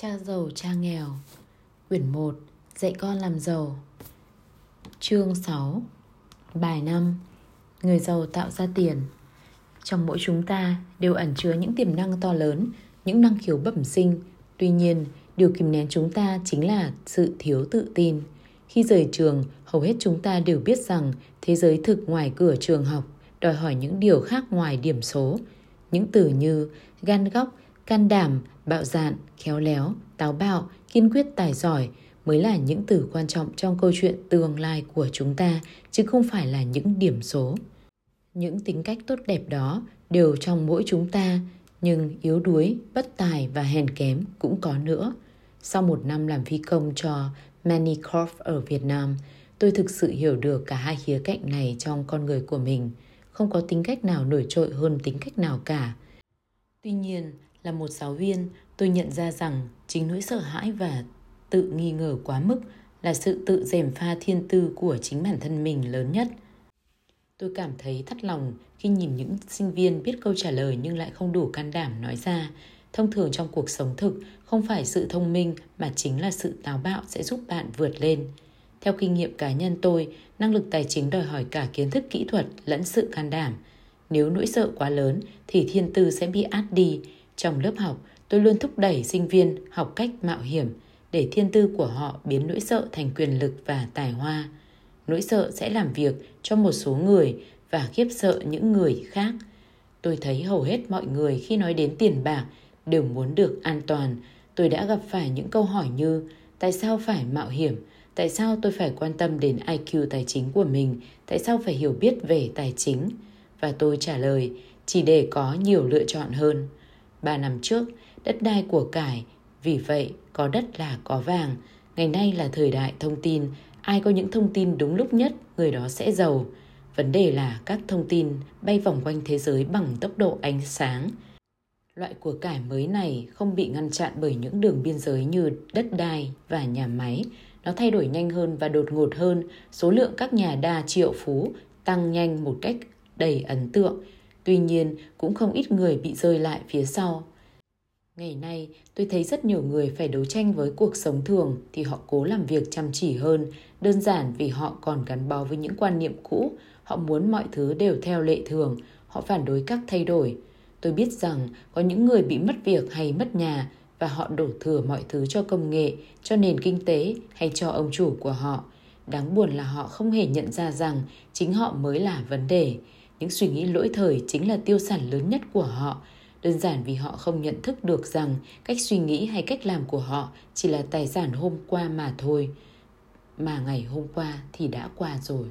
Cha giàu cha nghèo. Quyển 1 Dạy con làm giàu. Chương 6 Bài 5 Người giàu tạo ra tiền. Trong mỗi chúng ta đều ẩn chứa những tiềm năng to lớn Những năng khiếu bẩm sinh. Tuy nhiên, điều kìm nén chúng ta chính là sự thiếu tự tin. Khi rời trường, hầu hết chúng ta đều biết rằng thế giới thực ngoài cửa trường học đòi hỏi những điều khác ngoài điểm số. Những từ như gan góc, can đảm, bạo dạn, khéo léo, táo bạo, kiên quyết tài giỏi mới là những từ quan trọng trong câu chuyện tương lai của chúng ta, chứ không phải là những điểm số. Những tính cách tốt đẹp đó đều trong mỗi chúng ta, nhưng yếu đuối, bất tài và hèn kém cũng có nữa. Sau một năm làm phi công cho Manicorp ở Việt Nam, tôi thực sự hiểu được cả hai khía cạnh này trong con người của mình. Không có tính cách nào nổi trội hơn tính cách nào cả. Tuy nhiên, là một giáo viên, tôi nhận ra rằng chính nỗi sợ hãi và tự nghi ngờ quá mức là sự tự dèm pha thiên tư của chính bản thân mình lớn nhất. Tôi cảm thấy thắt lòng khi nhìn những sinh viên biết câu trả lời nhưng lại không đủ can đảm nói ra. Thông thường trong cuộc sống thực, không phải sự thông minh mà chính là sự táo bạo sẽ giúp bạn vượt lên. Theo kinh nghiệm cá nhân tôi, năng lực tài chính đòi hỏi cả kiến thức kỹ thuật lẫn sự can đảm. Nếu nỗi sợ quá lớn thì thiên tư sẽ bị át đi, trong lớp học, tôi luôn thúc đẩy sinh viên học cách mạo hiểm để thiên tư của họ biến nỗi sợ thành quyền lực và tài hoa. Nỗi sợ sẽ làm việc cho một số người và khiếp sợ những người khác. Tôi thấy hầu hết mọi người khi nói đến tiền bạc đều muốn được an toàn. Tôi đã gặp phải những câu hỏi như tại sao phải mạo hiểm, tại sao tôi phải quan tâm đến IQ tài chính của mình, tại sao phải hiểu biết về tài chính. Và tôi trả lời chỉ để có nhiều lựa chọn hơn. Ba năm trước, đất đai của cải, vì vậy có đất là có vàng. Ngày nay là thời đại thông tin, ai có những thông tin đúng lúc nhất, người đó sẽ giàu. Vấn đề là các thông tin bay vòng quanh thế giới bằng tốc độ ánh sáng. Loại của cải mới này không bị ngăn chặn bởi những đường biên giới như đất đai và nhà máy. Nó thay đổi nhanh hơn và đột ngột hơn, số lượng các nhà đa triệu phú tăng nhanh một cách đầy ấn tượng Tuy nhiên, cũng không ít người bị rơi lại phía sau. Ngày nay, tôi thấy rất nhiều người phải đấu tranh với cuộc sống thường thì họ cố làm việc chăm chỉ hơn, đơn giản vì họ còn gắn bó với những quan niệm cũ, họ muốn mọi thứ đều theo lệ thường, họ phản đối các thay đổi. Tôi biết rằng có những người bị mất việc hay mất nhà và họ đổ thừa mọi thứ cho công nghệ, cho nền kinh tế hay cho ông chủ của họ. Đáng buồn là họ không hề nhận ra rằng chính họ mới là vấn đề. Những suy nghĩ lỗi thời chính là tiêu sản lớn nhất của họ, đơn giản vì họ không nhận thức được rằng cách suy nghĩ hay cách làm của họ chỉ là tài sản hôm qua mà thôi, mà ngày hôm qua thì đã qua rồi.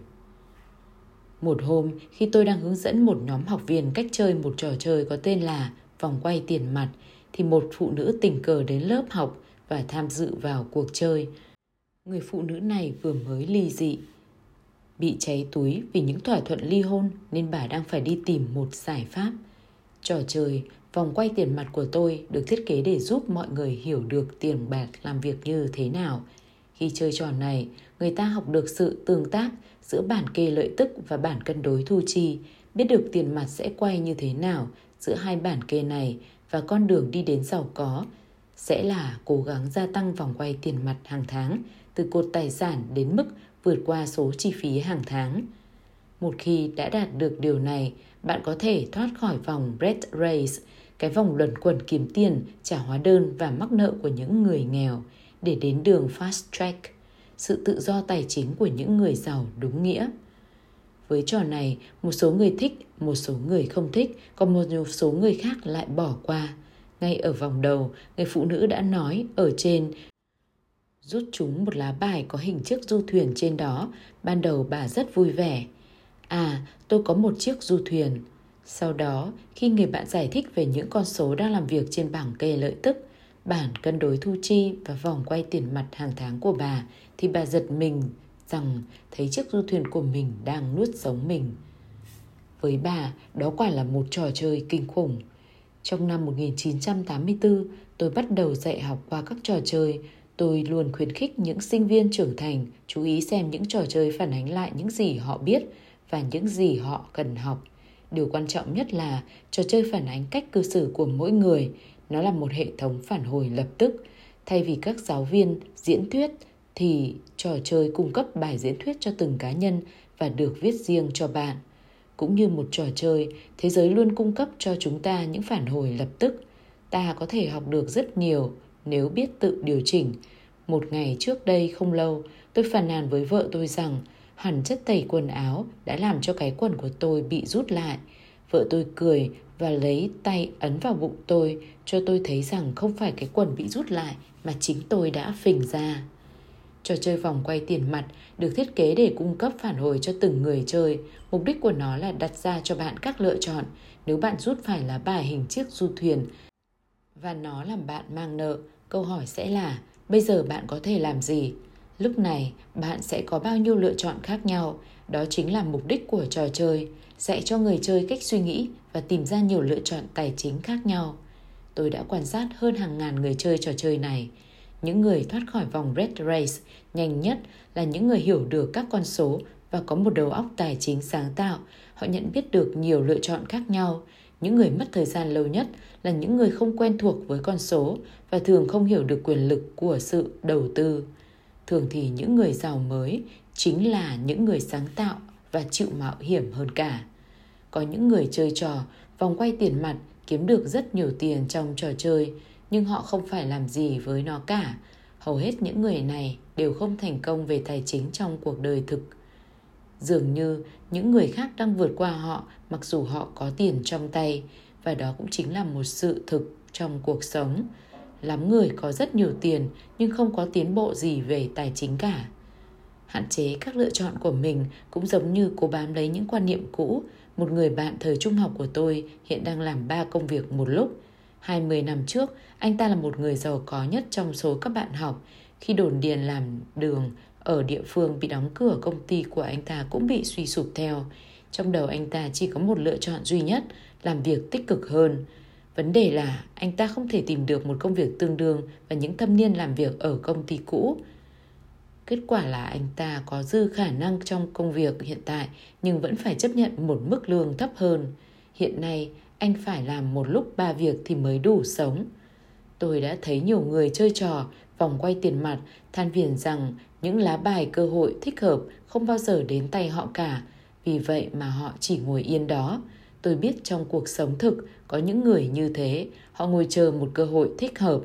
Một hôm, khi tôi đang hướng dẫn một nhóm học viên cách chơi một trò chơi có tên là vòng quay tiền mặt, thì một phụ nữ tình cờ đến lớp học và tham dự vào cuộc chơi. Người phụ nữ này vừa mới ly dị, Bị cháy túi vì những thỏa thuận ly hôn nên bà đang phải đi tìm một giải pháp. Trò chơi, vòng quay tiền mặt của tôi được thiết kế để giúp mọi người hiểu được tiền bạc làm việc như thế nào. Khi chơi trò này, người ta học được sự tương tác giữa bản kê lợi tức và bản cân đối thu chi, biết được tiền mặt sẽ quay như thế nào giữa hai bản kê này và con đường đi đến giàu có sẽ là cố gắng gia tăng vòng quay tiền mặt hàng tháng từ cột tài sản đến mức vượt qua số chi phí hàng tháng. Một khi đã đạt được điều này, bạn có thể thoát khỏi vòng red race, cái vòng luẩn quẩn kiếm tiền, trả hóa đơn và mắc nợ của những người nghèo để đến đường fast track, sự tự do tài chính của những người giàu đúng nghĩa. Với trò này, một số người thích, một số người không thích, còn một số người khác lại bỏ qua. Ngay ở vòng đầu, người phụ nữ đã nói ở trên rút chúng một lá bài có hình chiếc du thuyền trên đó. Ban đầu bà rất vui vẻ. À, tôi có một chiếc du thuyền. Sau đó, khi người bạn giải thích về những con số đang làm việc trên bảng kê lợi tức, bản cân đối thu chi và vòng quay tiền mặt hàng tháng của bà, thì bà giật mình rằng thấy chiếc du thuyền của mình đang nuốt sống mình. Với bà, đó quả là một trò chơi kinh khủng. Trong năm 1984, tôi bắt đầu dạy học qua các trò chơi Tôi luôn khuyến khích những sinh viên trưởng thành chú ý xem những trò chơi phản ánh lại những gì họ biết và những gì họ cần học. Điều quan trọng nhất là trò chơi phản ánh cách cư xử của mỗi người. Nó là một hệ thống phản hồi lập tức. Thay vì các giáo viên diễn thuyết thì trò chơi cung cấp bài diễn thuyết cho từng cá nhân và được viết riêng cho bạn. Cũng như một trò chơi, thế giới luôn cung cấp cho chúng ta những phản hồi lập tức. Ta có thể học được rất nhiều nếu biết tự điều chỉnh. Một ngày trước đây không lâu, tôi phàn nàn với vợ tôi rằng hẳn chất tẩy quần áo đã làm cho cái quần của tôi bị rút lại. Vợ tôi cười và lấy tay ấn vào bụng tôi cho tôi thấy rằng không phải cái quần bị rút lại mà chính tôi đã phình ra. Trò chơi vòng quay tiền mặt được thiết kế để cung cấp phản hồi cho từng người chơi. Mục đích của nó là đặt ra cho bạn các lựa chọn nếu bạn rút phải là bài hình chiếc du thuyền và nó làm bạn mang nợ. Câu hỏi sẽ là bây giờ bạn có thể làm gì? Lúc này bạn sẽ có bao nhiêu lựa chọn khác nhau. Đó chính là mục đích của trò chơi, dạy cho người chơi cách suy nghĩ và tìm ra nhiều lựa chọn tài chính khác nhau. Tôi đã quan sát hơn hàng ngàn người chơi trò chơi này. Những người thoát khỏi vòng Red Race nhanh nhất là những người hiểu được các con số và có một đầu óc tài chính sáng tạo. Họ nhận biết được nhiều lựa chọn khác nhau. Những người mất thời gian lâu nhất là những người không quen thuộc với con số và thường không hiểu được quyền lực của sự đầu tư. Thường thì những người giàu mới chính là những người sáng tạo và chịu mạo hiểm hơn cả. Có những người chơi trò, vòng quay tiền mặt, kiếm được rất nhiều tiền trong trò chơi, nhưng họ không phải làm gì với nó cả. Hầu hết những người này đều không thành công về tài chính trong cuộc đời thực. Dường như những người khác đang vượt qua họ, mặc dù họ có tiền trong tay, và đó cũng chính là một sự thực trong cuộc sống. Lắm người có rất nhiều tiền nhưng không có tiến bộ gì về tài chính cả. Hạn chế các lựa chọn của mình cũng giống như cố bám lấy những quan niệm cũ. Một người bạn thời trung học của tôi hiện đang làm ba công việc một lúc. 20 năm trước, anh ta là một người giàu có nhất trong số các bạn học. Khi đồn điền làm đường ở địa phương bị đóng cửa, công ty của anh ta cũng bị suy sụp theo. Trong đầu anh ta chỉ có một lựa chọn duy nhất, làm việc tích cực hơn. Vấn đề là anh ta không thể tìm được một công việc tương đương và những thâm niên làm việc ở công ty cũ. Kết quả là anh ta có dư khả năng trong công việc hiện tại nhưng vẫn phải chấp nhận một mức lương thấp hơn. Hiện nay, anh phải làm một lúc ba việc thì mới đủ sống. Tôi đã thấy nhiều người chơi trò vòng quay tiền mặt than phiền rằng những lá bài cơ hội thích hợp không bao giờ đến tay họ cả, vì vậy mà họ chỉ ngồi yên đó. Tôi biết trong cuộc sống thực có những người như thế, họ ngồi chờ một cơ hội thích hợp.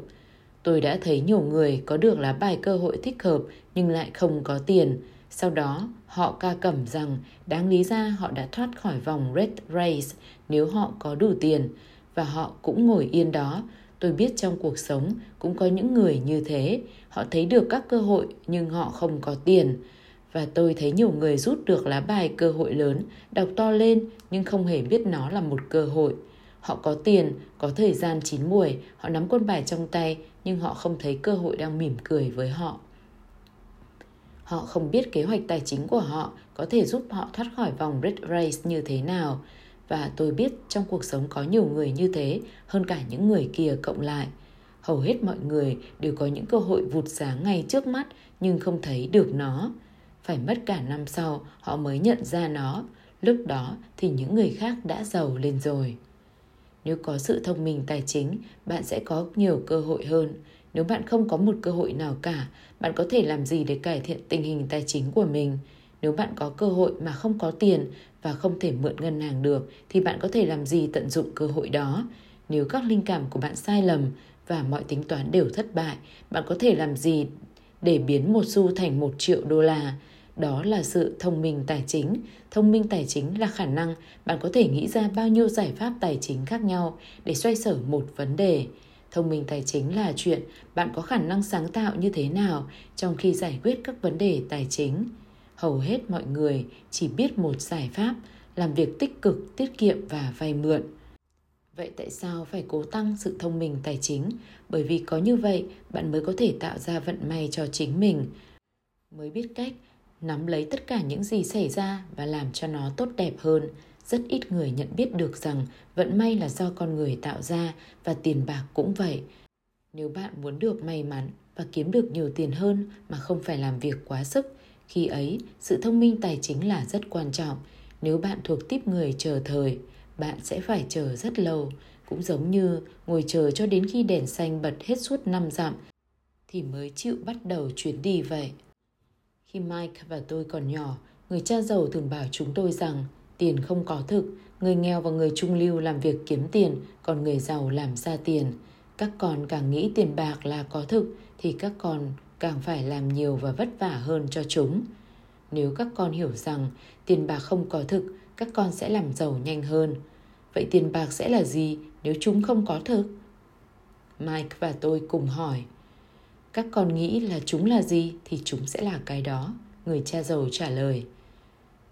Tôi đã thấy nhiều người có được lá bài cơ hội thích hợp nhưng lại không có tiền. Sau đó, họ ca cẩm rằng đáng lý ra họ đã thoát khỏi vòng Red Race nếu họ có đủ tiền và họ cũng ngồi yên đó. Tôi biết trong cuộc sống cũng có những người như thế, họ thấy được các cơ hội nhưng họ không có tiền. Và tôi thấy nhiều người rút được lá bài cơ hội lớn, đọc to lên nhưng không hề biết nó là một cơ hội. Họ có tiền, có thời gian chín muồi, họ nắm quân bài trong tay nhưng họ không thấy cơ hội đang mỉm cười với họ. Họ không biết kế hoạch tài chính của họ có thể giúp họ thoát khỏi vòng Red Race như thế nào. Và tôi biết trong cuộc sống có nhiều người như thế hơn cả những người kia cộng lại. Hầu hết mọi người đều có những cơ hội vụt sáng ngay trước mắt nhưng không thấy được nó. Phải mất cả năm sau họ mới nhận ra nó. Lúc đó thì những người khác đã giàu lên rồi. Nếu có sự thông minh tài chính, bạn sẽ có nhiều cơ hội hơn. Nếu bạn không có một cơ hội nào cả, bạn có thể làm gì để cải thiện tình hình tài chính của mình? Nếu bạn có cơ hội mà không có tiền và không thể mượn ngân hàng được thì bạn có thể làm gì tận dụng cơ hội đó? Nếu các linh cảm của bạn sai lầm và mọi tính toán đều thất bại, bạn có thể làm gì để biến một xu thành một triệu đô la? Đó là sự thông minh tài chính. Thông minh tài chính là khả năng bạn có thể nghĩ ra bao nhiêu giải pháp tài chính khác nhau để xoay sở một vấn đề. Thông minh tài chính là chuyện bạn có khả năng sáng tạo như thế nào trong khi giải quyết các vấn đề tài chính. Hầu hết mọi người chỉ biết một giải pháp, làm việc tích cực, tiết kiệm và vay mượn. Vậy tại sao phải cố tăng sự thông minh tài chính? Bởi vì có như vậy, bạn mới có thể tạo ra vận may cho chính mình. Mới biết cách nắm lấy tất cả những gì xảy ra và làm cho nó tốt đẹp hơn. Rất ít người nhận biết được rằng vận may là do con người tạo ra và tiền bạc cũng vậy. Nếu bạn muốn được may mắn và kiếm được nhiều tiền hơn mà không phải làm việc quá sức, khi ấy sự thông minh tài chính là rất quan trọng. Nếu bạn thuộc tiếp người chờ thời, bạn sẽ phải chờ rất lâu. Cũng giống như ngồi chờ cho đến khi đèn xanh bật hết suốt năm dặm, thì mới chịu bắt đầu chuyến đi vậy. Khi Mike và tôi còn nhỏ, người cha giàu thường bảo chúng tôi rằng tiền không có thực, người nghèo và người trung lưu làm việc kiếm tiền, còn người giàu làm ra tiền. Các con càng nghĩ tiền bạc là có thực thì các con càng phải làm nhiều và vất vả hơn cho chúng. Nếu các con hiểu rằng tiền bạc không có thực, các con sẽ làm giàu nhanh hơn. Vậy tiền bạc sẽ là gì nếu chúng không có thực? Mike và tôi cùng hỏi. Các con nghĩ là chúng là gì thì chúng sẽ là cái đó, người cha giàu trả lời.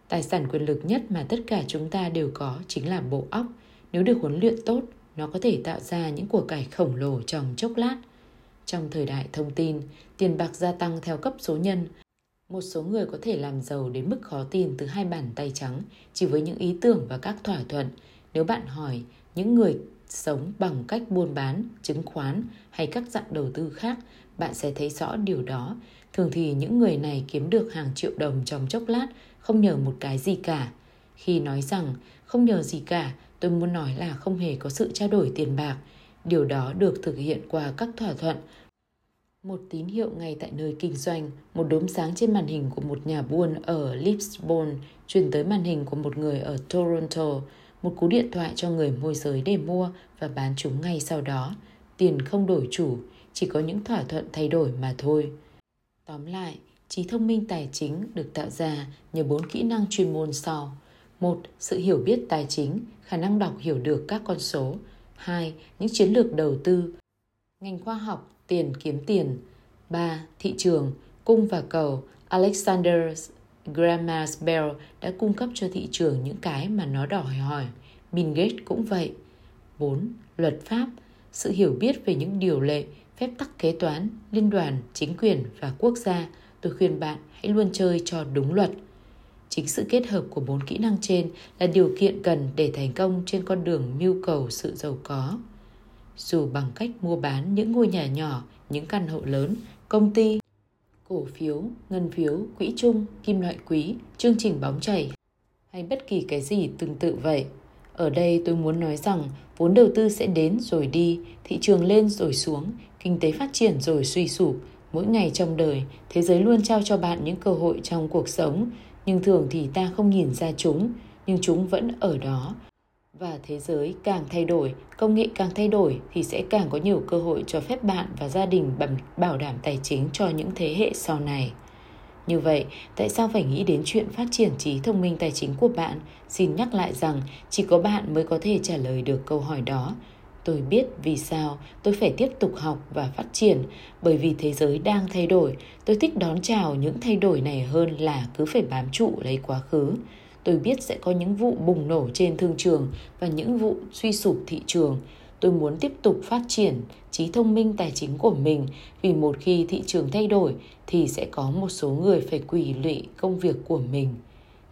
Tài sản quyền lực nhất mà tất cả chúng ta đều có chính là bộ óc. Nếu được huấn luyện tốt, nó có thể tạo ra những của cải khổng lồ trong chốc lát. Trong thời đại thông tin, tiền bạc gia tăng theo cấp số nhân. Một số người có thể làm giàu đến mức khó tin từ hai bàn tay trắng chỉ với những ý tưởng và các thỏa thuận. Nếu bạn hỏi những người sống bằng cách buôn bán, chứng khoán hay các dạng đầu tư khác, bạn sẽ thấy rõ điều đó. Thường thì những người này kiếm được hàng triệu đồng trong chốc lát, không nhờ một cái gì cả. Khi nói rằng không nhờ gì cả, tôi muốn nói là không hề có sự trao đổi tiền bạc. Điều đó được thực hiện qua các thỏa thuận. Một tín hiệu ngay tại nơi kinh doanh, một đốm sáng trên màn hình của một nhà buôn ở Lisbon truyền tới màn hình của một người ở Toronto, một cú điện thoại cho người môi giới để mua và bán chúng ngay sau đó. Tiền không đổi chủ, chỉ có những thỏa thuận thay đổi mà thôi. Tóm lại, trí thông minh tài chính được tạo ra nhờ bốn kỹ năng chuyên môn sau. một Sự hiểu biết tài chính, khả năng đọc hiểu được các con số. 2. Những chiến lược đầu tư. Ngành khoa học, tiền kiếm tiền. 3. Thị trường, cung và cầu. Alexander Grandma's Bell đã cung cấp cho thị trường những cái mà nó đòi hỏi. Bill Gates cũng vậy. 4. Luật pháp, sự hiểu biết về những điều lệ, phép tắc kế toán, liên đoàn, chính quyền và quốc gia. Tôi khuyên bạn hãy luôn chơi cho đúng luật. Chính sự kết hợp của bốn kỹ năng trên là điều kiện cần để thành công trên con đường mưu cầu sự giàu có. Dù bằng cách mua bán những ngôi nhà nhỏ, những căn hộ lớn, công ty, cổ phiếu, ngân phiếu, quỹ chung, kim loại quý, chương trình bóng chảy hay bất kỳ cái gì tương tự vậy. Ở đây tôi muốn nói rằng vốn đầu tư sẽ đến rồi đi, thị trường lên rồi xuống, kinh tế phát triển rồi suy sụp. Mỗi ngày trong đời, thế giới luôn trao cho bạn những cơ hội trong cuộc sống, nhưng thường thì ta không nhìn ra chúng, nhưng chúng vẫn ở đó. Và thế giới càng thay đổi, công nghệ càng thay đổi thì sẽ càng có nhiều cơ hội cho phép bạn và gia đình bảo đảm tài chính cho những thế hệ sau này. Như vậy, tại sao phải nghĩ đến chuyện phát triển trí thông minh tài chính của bạn? Xin nhắc lại rằng chỉ có bạn mới có thể trả lời được câu hỏi đó. Tôi biết vì sao tôi phải tiếp tục học và phát triển, bởi vì thế giới đang thay đổi. Tôi thích đón chào những thay đổi này hơn là cứ phải bám trụ lấy quá khứ. Tôi biết sẽ có những vụ bùng nổ trên thương trường và những vụ suy sụp thị trường. Tôi muốn tiếp tục phát triển trí thông minh tài chính của mình vì một khi thị trường thay đổi thì sẽ có một số người phải quỳ lụy công việc của mình.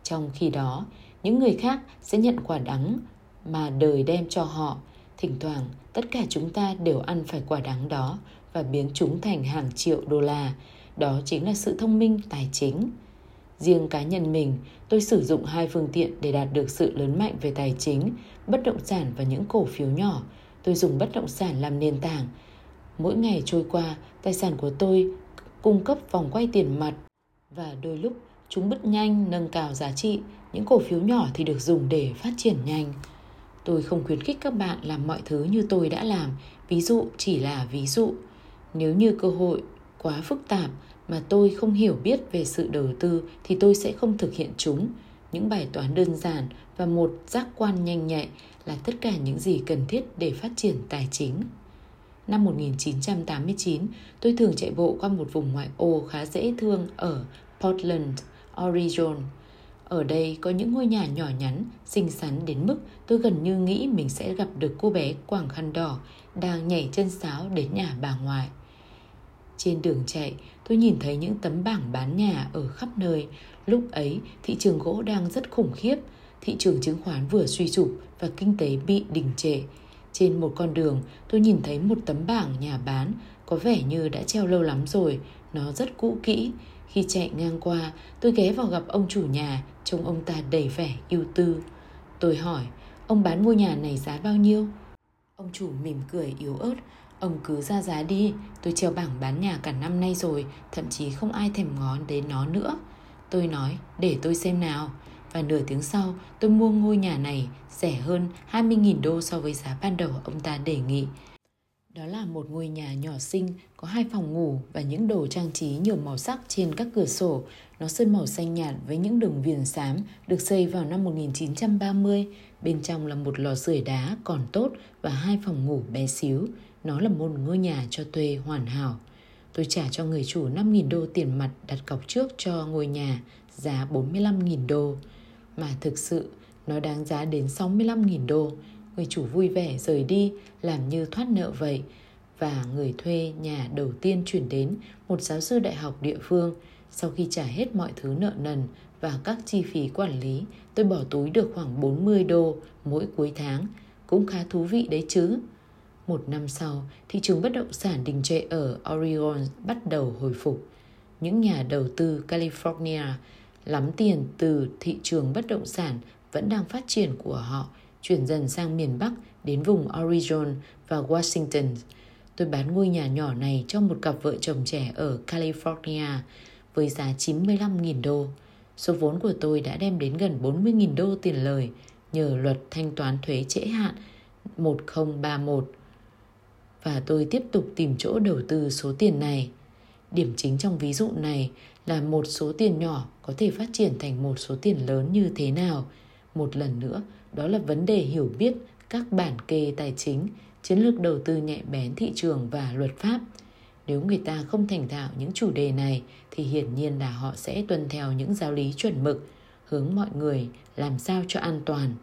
Trong khi đó, những người khác sẽ nhận quả đắng mà đời đem cho họ. Thỉnh thoảng, tất cả chúng ta đều ăn phải quả đắng đó và biến chúng thành hàng triệu đô la. Đó chính là sự thông minh tài chính riêng cá nhân mình tôi sử dụng hai phương tiện để đạt được sự lớn mạnh về tài chính bất động sản và những cổ phiếu nhỏ tôi dùng bất động sản làm nền tảng. Mỗi ngày trôi qua, tài sản của tôi cung cấp vòng quay tiền mặt và đôi lúc chúng bứt nhanh nâng cao giá trị, những cổ phiếu nhỏ thì được dùng để phát triển nhanh. Tôi không khuyến khích các bạn làm mọi thứ như tôi đã làm, ví dụ chỉ là ví dụ. Nếu như cơ hội quá phức tạp mà tôi không hiểu biết về sự đầu tư thì tôi sẽ không thực hiện chúng. Những bài toán đơn giản và một giác quan nhanh nhạy là tất cả những gì cần thiết để phát triển tài chính. Năm 1989, tôi thường chạy bộ qua một vùng ngoại ô khá dễ thương ở Portland, Oregon. Ở đây có những ngôi nhà nhỏ nhắn, xinh xắn đến mức tôi gần như nghĩ mình sẽ gặp được cô bé quàng khăn đỏ đang nhảy chân sáo đến nhà bà ngoại. Trên đường chạy, tôi nhìn thấy những tấm bảng bán nhà ở khắp nơi. Lúc ấy, thị trường gỗ đang rất khủng khiếp – thị trường chứng khoán vừa suy sụp và kinh tế bị đình trệ. Trên một con đường, tôi nhìn thấy một tấm bảng nhà bán có vẻ như đã treo lâu lắm rồi, nó rất cũ kỹ. Khi chạy ngang qua, tôi ghé vào gặp ông chủ nhà, trông ông ta đầy vẻ ưu tư. Tôi hỏi, ông bán ngôi nhà này giá bao nhiêu? Ông chủ mỉm cười yếu ớt, Ông cứ ra giá đi, tôi treo bảng bán nhà cả năm nay rồi, thậm chí không ai thèm ngó đến nó nữa. Tôi nói, để tôi xem nào. Và nửa tiếng sau, tôi mua ngôi nhà này rẻ hơn 20.000 đô so với giá ban đầu ông ta đề nghị. Đó là một ngôi nhà nhỏ xinh, có hai phòng ngủ và những đồ trang trí nhiều màu sắc trên các cửa sổ. Nó sơn màu xanh nhạt với những đường viền xám, được xây vào năm 1930. Bên trong là một lò sưởi đá còn tốt và hai phòng ngủ bé xíu. Nó là một ngôi nhà cho thuê hoàn hảo. Tôi trả cho người chủ 5.000 đô tiền mặt đặt cọc trước cho ngôi nhà, giá 45.000 đô. Mà thực sự, nó đáng giá đến 65.000 đô. Người chủ vui vẻ rời đi, làm như thoát nợ vậy. Và người thuê nhà đầu tiên chuyển đến một giáo sư đại học địa phương. Sau khi trả hết mọi thứ nợ nần và các chi phí quản lý, tôi bỏ túi được khoảng 40 đô mỗi cuối tháng. Cũng khá thú vị đấy chứ. Một năm sau, thị trường bất động sản đình trệ ở Oregon bắt đầu hồi phục. Những nhà đầu tư California lắm tiền từ thị trường bất động sản vẫn đang phát triển của họ chuyển dần sang miền Bắc đến vùng Oregon và Washington. Tôi bán ngôi nhà nhỏ này cho một cặp vợ chồng trẻ ở California với giá 95.000 đô. Số vốn của tôi đã đem đến gần 40.000 đô tiền lời nhờ luật thanh toán thuế trễ hạn 1031 và tôi tiếp tục tìm chỗ đầu tư số tiền này. Điểm chính trong ví dụ này là một số tiền nhỏ có thể phát triển thành một số tiền lớn như thế nào. Một lần nữa, đó là vấn đề hiểu biết các bản kê tài chính, chiến lược đầu tư nhạy bén thị trường và luật pháp. Nếu người ta không thành thạo những chủ đề này thì hiển nhiên là họ sẽ tuân theo những giáo lý chuẩn mực, hướng mọi người làm sao cho an toàn.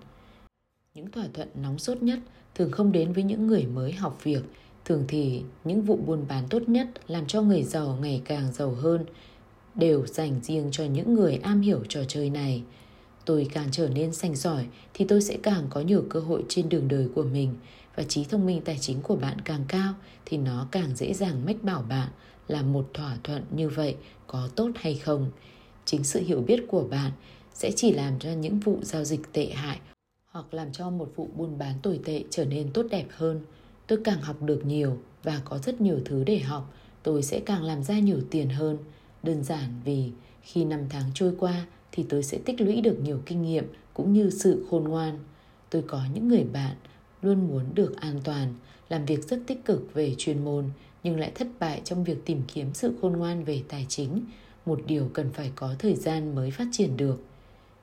Những thỏa thuận nóng sốt nhất thường không đến với những người mới học việc Thường thì những vụ buôn bán tốt nhất làm cho người giàu ngày càng giàu hơn đều dành riêng cho những người am hiểu trò chơi này. Tôi càng trở nên sành giỏi thì tôi sẽ càng có nhiều cơ hội trên đường đời của mình và trí thông minh tài chính của bạn càng cao thì nó càng dễ dàng mách bảo bạn là một thỏa thuận như vậy có tốt hay không. Chính sự hiểu biết của bạn sẽ chỉ làm cho những vụ giao dịch tệ hại hoặc làm cho một vụ buôn bán tồi tệ trở nên tốt đẹp hơn tôi càng học được nhiều và có rất nhiều thứ để học, tôi sẽ càng làm ra nhiều tiền hơn. Đơn giản vì khi năm tháng trôi qua thì tôi sẽ tích lũy được nhiều kinh nghiệm cũng như sự khôn ngoan. Tôi có những người bạn luôn muốn được an toàn, làm việc rất tích cực về chuyên môn, nhưng lại thất bại trong việc tìm kiếm sự khôn ngoan về tài chính, một điều cần phải có thời gian mới phát triển được.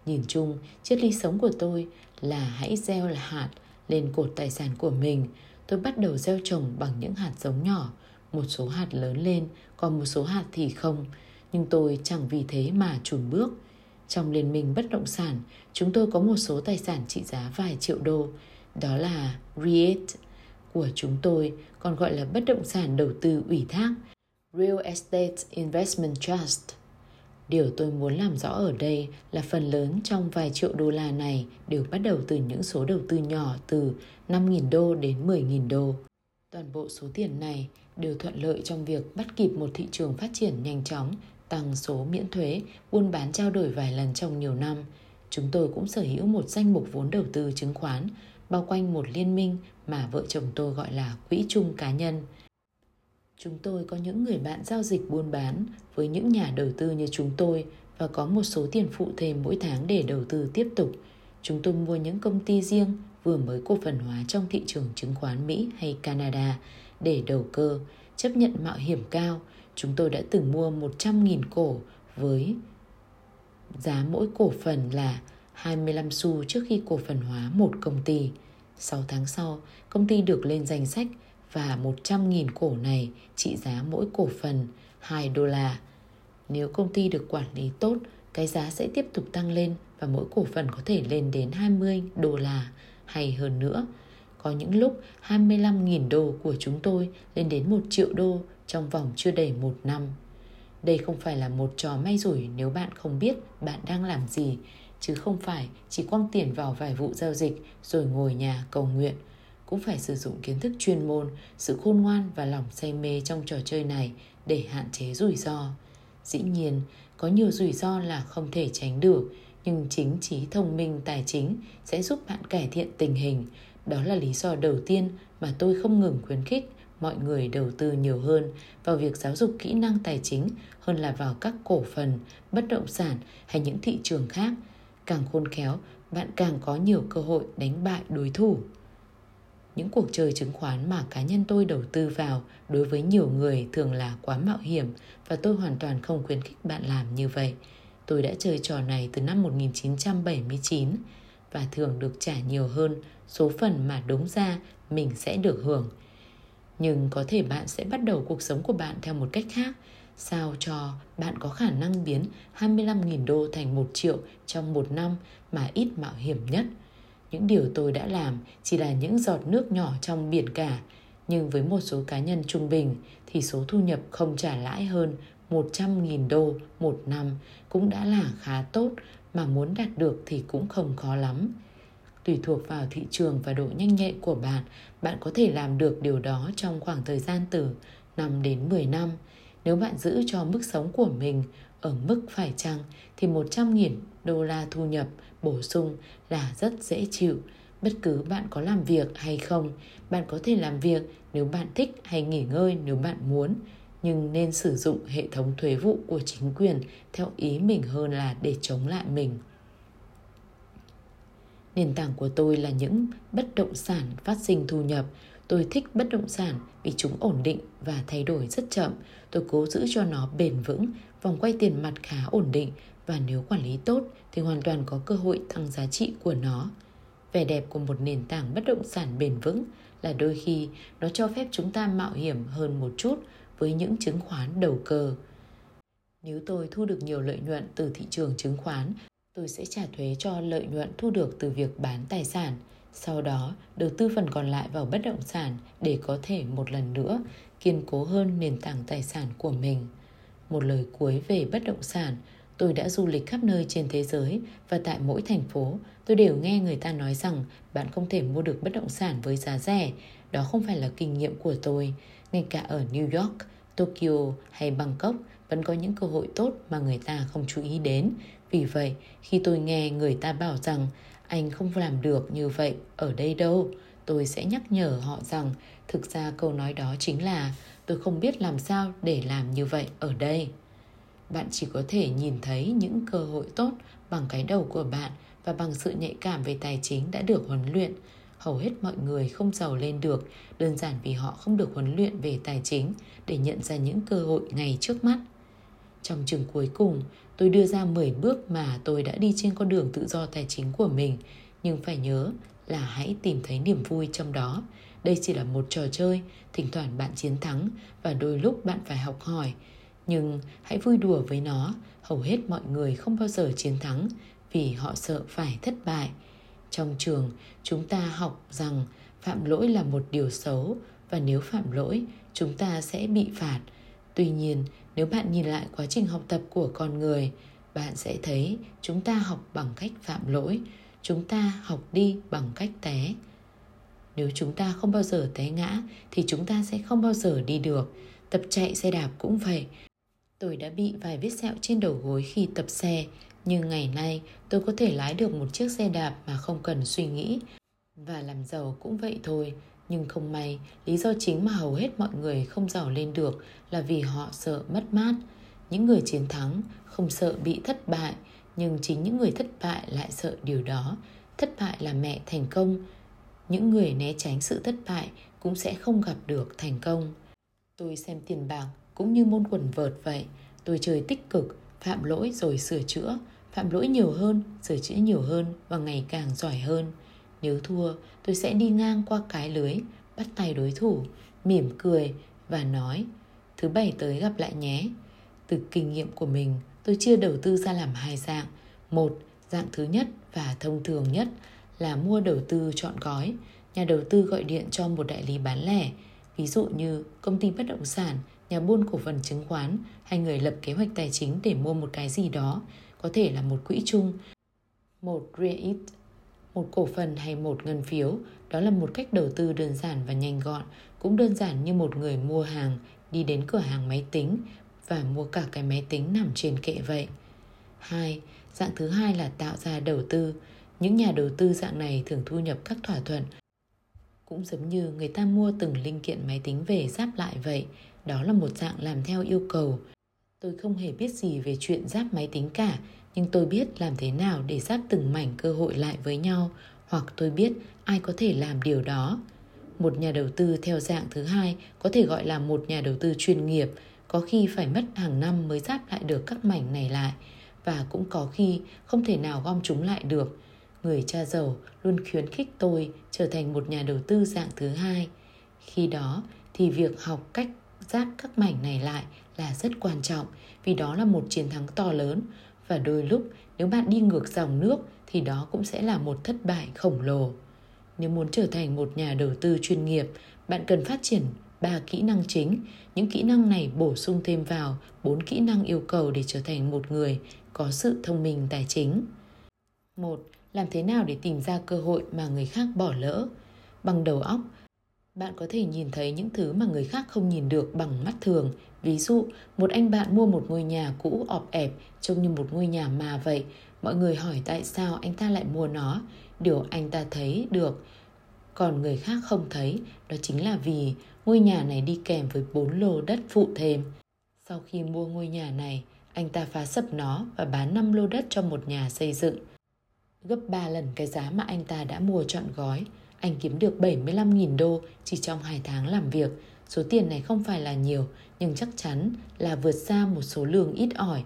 Nhìn chung, triết lý sống của tôi là hãy gieo là hạt lên cột tài sản của mình tôi bắt đầu gieo trồng bằng những hạt giống nhỏ, một số hạt lớn lên, còn một số hạt thì không. Nhưng tôi chẳng vì thế mà chùn bước. Trong liên minh bất động sản, chúng tôi có một số tài sản trị giá vài triệu đô. Đó là REIT của chúng tôi, còn gọi là bất động sản đầu tư ủy thác, Real Estate Investment Trust. Điều tôi muốn làm rõ ở đây là phần lớn trong vài triệu đô la này đều bắt đầu từ những số đầu tư nhỏ từ 5.000 đô đến 10.000 đô. Toàn bộ số tiền này đều thuận lợi trong việc bắt kịp một thị trường phát triển nhanh chóng, tăng số miễn thuế, buôn bán trao đổi vài lần trong nhiều năm. Chúng tôi cũng sở hữu một danh mục vốn đầu tư chứng khoán, bao quanh một liên minh mà vợ chồng tôi gọi là quỹ chung cá nhân – Chúng tôi có những người bạn giao dịch buôn bán với những nhà đầu tư như chúng tôi và có một số tiền phụ thêm mỗi tháng để đầu tư tiếp tục. Chúng tôi mua những công ty riêng vừa mới cổ phần hóa trong thị trường chứng khoán Mỹ hay Canada để đầu cơ, chấp nhận mạo hiểm cao. Chúng tôi đã từng mua 100.000 cổ với giá mỗi cổ phần là 25 xu trước khi cổ phần hóa một công ty. 6 tháng sau, công ty được lên danh sách và 100.000 cổ này trị giá mỗi cổ phần 2 đô la. Nếu công ty được quản lý tốt, cái giá sẽ tiếp tục tăng lên và mỗi cổ phần có thể lên đến 20 đô la hay hơn nữa. Có những lúc 25.000 đô của chúng tôi lên đến 1 triệu đô trong vòng chưa đầy một năm. Đây không phải là một trò may rủi nếu bạn không biết bạn đang làm gì, chứ không phải chỉ quăng tiền vào vài vụ giao dịch rồi ngồi nhà cầu nguyện – cũng phải sử dụng kiến thức chuyên môn, sự khôn ngoan và lòng say mê trong trò chơi này để hạn chế rủi ro. Dĩ nhiên, có nhiều rủi ro là không thể tránh được, nhưng chính trí thông minh tài chính sẽ giúp bạn cải thiện tình hình. Đó là lý do đầu tiên mà tôi không ngừng khuyến khích mọi người đầu tư nhiều hơn vào việc giáo dục kỹ năng tài chính hơn là vào các cổ phần, bất động sản hay những thị trường khác. Càng khôn khéo, bạn càng có nhiều cơ hội đánh bại đối thủ. Những cuộc chơi chứng khoán mà cá nhân tôi đầu tư vào đối với nhiều người thường là quá mạo hiểm và tôi hoàn toàn không khuyến khích bạn làm như vậy. Tôi đã chơi trò này từ năm 1979 và thường được trả nhiều hơn số phần mà đúng ra mình sẽ được hưởng. Nhưng có thể bạn sẽ bắt đầu cuộc sống của bạn theo một cách khác, sao cho bạn có khả năng biến 25.000 đô thành 1 triệu trong một năm mà ít mạo hiểm nhất. Những điều tôi đã làm chỉ là những giọt nước nhỏ trong biển cả, nhưng với một số cá nhân trung bình thì số thu nhập không trả lãi hơn 100.000 đô một năm cũng đã là khá tốt mà muốn đạt được thì cũng không khó lắm. Tùy thuộc vào thị trường và độ nhanh nhạy của bạn, bạn có thể làm được điều đó trong khoảng thời gian từ 5 đến 10 năm. Nếu bạn giữ cho mức sống của mình ở mức phải chăng thì 100.000 đô la thu nhập bổ sung là rất dễ chịu. Bất cứ bạn có làm việc hay không, bạn có thể làm việc nếu bạn thích hay nghỉ ngơi nếu bạn muốn. Nhưng nên sử dụng hệ thống thuế vụ của chính quyền theo ý mình hơn là để chống lại mình. Nền tảng của tôi là những bất động sản phát sinh thu nhập. Tôi thích bất động sản vì chúng ổn định và thay đổi rất chậm. Tôi cố giữ cho nó bền vững vòng quay tiền mặt khá ổn định và nếu quản lý tốt thì hoàn toàn có cơ hội tăng giá trị của nó vẻ đẹp của một nền tảng bất động sản bền vững là đôi khi nó cho phép chúng ta mạo hiểm hơn một chút với những chứng khoán đầu cơ. Nếu tôi thu được nhiều lợi nhuận từ thị trường chứng khoán, tôi sẽ trả thuế cho lợi nhuận thu được từ việc bán tài sản. Sau đó, đầu tư phần còn lại vào bất động sản để có thể một lần nữa kiên cố hơn nền tảng tài sản của mình. Một lời cuối về bất động sản, tôi đã du lịch khắp nơi trên thế giới và tại mỗi thành phố, tôi đều nghe người ta nói rằng bạn không thể mua được bất động sản với giá rẻ. Đó không phải là kinh nghiệm của tôi. Ngay cả ở New York, Tokyo hay Bangkok vẫn có những cơ hội tốt mà người ta không chú ý đến. Vì vậy, khi tôi nghe người ta bảo rằng anh không làm được như vậy ở đây đâu, tôi sẽ nhắc nhở họ rằng thực ra câu nói đó chính là tôi không biết làm sao để làm như vậy ở đây. Bạn chỉ có thể nhìn thấy những cơ hội tốt bằng cái đầu của bạn và bằng sự nhạy cảm về tài chính đã được huấn luyện hầu hết mọi người không giàu lên được đơn giản vì họ không được huấn luyện về tài chính để nhận ra những cơ hội ngay trước mắt. Trong trường cuối cùng, tôi đưa ra 10 bước mà tôi đã đi trên con đường tự do tài chính của mình, nhưng phải nhớ là hãy tìm thấy niềm vui trong đó. Đây chỉ là một trò chơi, thỉnh thoảng bạn chiến thắng và đôi lúc bạn phải học hỏi. Nhưng hãy vui đùa với nó, hầu hết mọi người không bao giờ chiến thắng vì họ sợ phải thất bại. Trong trường chúng ta học rằng phạm lỗi là một điều xấu và nếu phạm lỗi chúng ta sẽ bị phạt. Tuy nhiên nếu bạn nhìn lại quá trình học tập của con người bạn sẽ thấy chúng ta học bằng cách phạm lỗi chúng ta học đi bằng cách té nếu chúng ta không bao giờ té ngã thì chúng ta sẽ không bao giờ đi được tập chạy xe đạp cũng vậy tôi đã bị vài vết sẹo trên đầu gối khi tập xe nhưng ngày nay tôi có thể lái được một chiếc xe đạp mà không cần suy nghĩ. Và làm giàu cũng vậy thôi. Nhưng không may, lý do chính mà hầu hết mọi người không giàu lên được là vì họ sợ mất mát. Những người chiến thắng không sợ bị thất bại, nhưng chính những người thất bại lại sợ điều đó. Thất bại là mẹ thành công. Những người né tránh sự thất bại cũng sẽ không gặp được thành công. Tôi xem tiền bạc cũng như môn quần vợt vậy. Tôi chơi tích cực, phạm lỗi rồi sửa chữa, phạm lỗi nhiều hơn, sửa chữa nhiều hơn và ngày càng giỏi hơn. Nếu thua, tôi sẽ đi ngang qua cái lưới, bắt tay đối thủ, mỉm cười và nói Thứ bảy tới gặp lại nhé. Từ kinh nghiệm của mình, tôi chia đầu tư ra làm hai dạng. Một, dạng thứ nhất và thông thường nhất là mua đầu tư chọn gói. Nhà đầu tư gọi điện cho một đại lý bán lẻ, ví dụ như công ty bất động sản, nhà buôn cổ phần chứng khoán hay người lập kế hoạch tài chính để mua một cái gì đó có thể là một quỹ chung, một REIT, một cổ phần hay một ngân phiếu. Đó là một cách đầu tư đơn giản và nhanh gọn, cũng đơn giản như một người mua hàng đi đến cửa hàng máy tính và mua cả cái máy tính nằm trên kệ vậy. Hai, Dạng thứ hai là tạo ra đầu tư. Những nhà đầu tư dạng này thường thu nhập các thỏa thuận Cũng giống như người ta mua từng linh kiện máy tính về ráp lại vậy, đó là một dạng làm theo yêu cầu. Tôi không hề biết gì về chuyện ráp máy tính cả, nhưng tôi biết làm thế nào để ráp từng mảnh cơ hội lại với nhau, hoặc tôi biết ai có thể làm điều đó. Một nhà đầu tư theo dạng thứ hai có thể gọi là một nhà đầu tư chuyên nghiệp, có khi phải mất hàng năm mới ráp lại được các mảnh này lại và cũng có khi không thể nào gom chúng lại được. Người cha giàu luôn khuyến khích tôi trở thành một nhà đầu tư dạng thứ hai. Khi đó thì việc học cách ráp các mảnh này lại là rất quan trọng vì đó là một chiến thắng to lớn và đôi lúc nếu bạn đi ngược dòng nước thì đó cũng sẽ là một thất bại khổng lồ. Nếu muốn trở thành một nhà đầu tư chuyên nghiệp, bạn cần phát triển ba kỹ năng chính. Những kỹ năng này bổ sung thêm vào bốn kỹ năng yêu cầu để trở thành một người có sự thông minh tài chính. Một, làm thế nào để tìm ra cơ hội mà người khác bỏ lỡ? Bằng đầu óc, bạn có thể nhìn thấy những thứ mà người khác không nhìn được bằng mắt thường. Ví dụ, một anh bạn mua một ngôi nhà cũ ọp ẹp, trông như một ngôi nhà mà vậy. Mọi người hỏi tại sao anh ta lại mua nó. Điều anh ta thấy được, còn người khác không thấy, đó chính là vì ngôi nhà này đi kèm với bốn lô đất phụ thêm. Sau khi mua ngôi nhà này, anh ta phá sập nó và bán 5 lô đất cho một nhà xây dựng. Gấp 3 lần cái giá mà anh ta đã mua trọn gói, anh kiếm được 75.000 đô chỉ trong 2 tháng làm việc. Số tiền này không phải là nhiều, nhưng chắc chắn là vượt xa một số lương ít ỏi.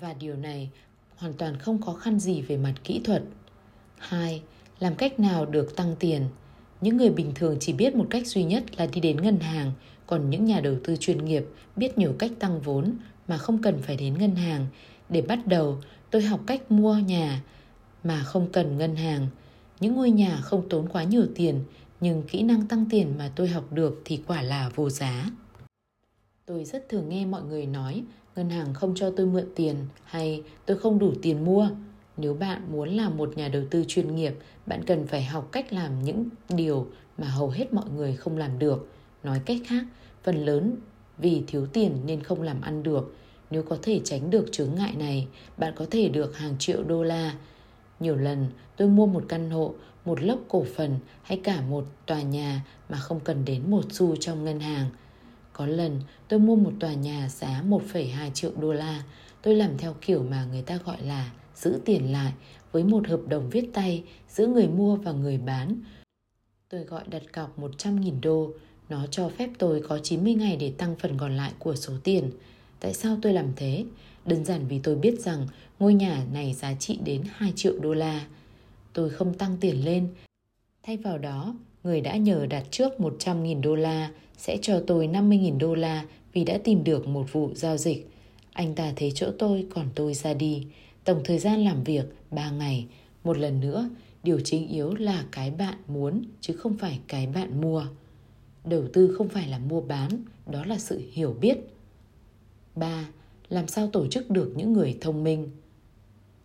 Và điều này hoàn toàn không khó khăn gì về mặt kỹ thuật. 2. Làm cách nào được tăng tiền? Những người bình thường chỉ biết một cách duy nhất là đi đến ngân hàng, còn những nhà đầu tư chuyên nghiệp biết nhiều cách tăng vốn mà không cần phải đến ngân hàng. Để bắt đầu, tôi học cách mua nhà mà không cần ngân hàng. Những ngôi nhà không tốn quá nhiều tiền, nhưng kỹ năng tăng tiền mà tôi học được thì quả là vô giá. Tôi rất thường nghe mọi người nói ngân hàng không cho tôi mượn tiền hay tôi không đủ tiền mua. Nếu bạn muốn làm một nhà đầu tư chuyên nghiệp, bạn cần phải học cách làm những điều mà hầu hết mọi người không làm được. Nói cách khác, phần lớn vì thiếu tiền nên không làm ăn được. Nếu có thể tránh được chướng ngại này, bạn có thể được hàng triệu đô la. Nhiều lần tôi mua một căn hộ, một lốc cổ phần hay cả một tòa nhà mà không cần đến một xu trong ngân hàng. Có lần tôi mua một tòa nhà giá 1,2 triệu đô la. Tôi làm theo kiểu mà người ta gọi là giữ tiền lại với một hợp đồng viết tay giữa người mua và người bán. Tôi gọi đặt cọc 100.000 đô, nó cho phép tôi có 90 ngày để tăng phần còn lại của số tiền. Tại sao tôi làm thế? Đơn giản vì tôi biết rằng ngôi nhà này giá trị đến 2 triệu đô la. Tôi không tăng tiền lên. Thay vào đó, người đã nhờ đặt trước 100.000 đô la sẽ cho tôi 50.000 đô la vì đã tìm được một vụ giao dịch. Anh ta thấy chỗ tôi còn tôi ra đi. Tổng thời gian làm việc 3 ngày. Một lần nữa, điều chính yếu là cái bạn muốn chứ không phải cái bạn mua. Đầu tư không phải là mua bán, đó là sự hiểu biết. 3. Làm sao tổ chức được những người thông minh?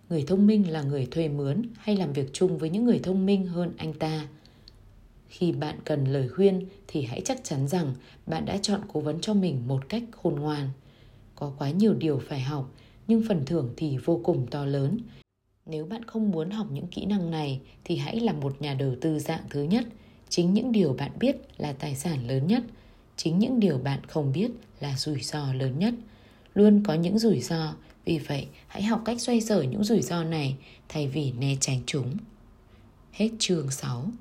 Người thông minh là người thuê mướn hay làm việc chung với những người thông minh hơn anh ta. Khi bạn cần lời khuyên thì hãy chắc chắn rằng bạn đã chọn cố vấn cho mình một cách khôn ngoan. Có quá nhiều điều phải học, nhưng phần thưởng thì vô cùng to lớn. Nếu bạn không muốn học những kỹ năng này thì hãy là một nhà đầu tư dạng thứ nhất. Chính những điều bạn biết là tài sản lớn nhất. Chính những điều bạn không biết là rủi ro lớn nhất. Luôn có những rủi ro, vì vậy hãy học cách xoay sở những rủi ro này thay vì né tránh chúng. Hết chương 6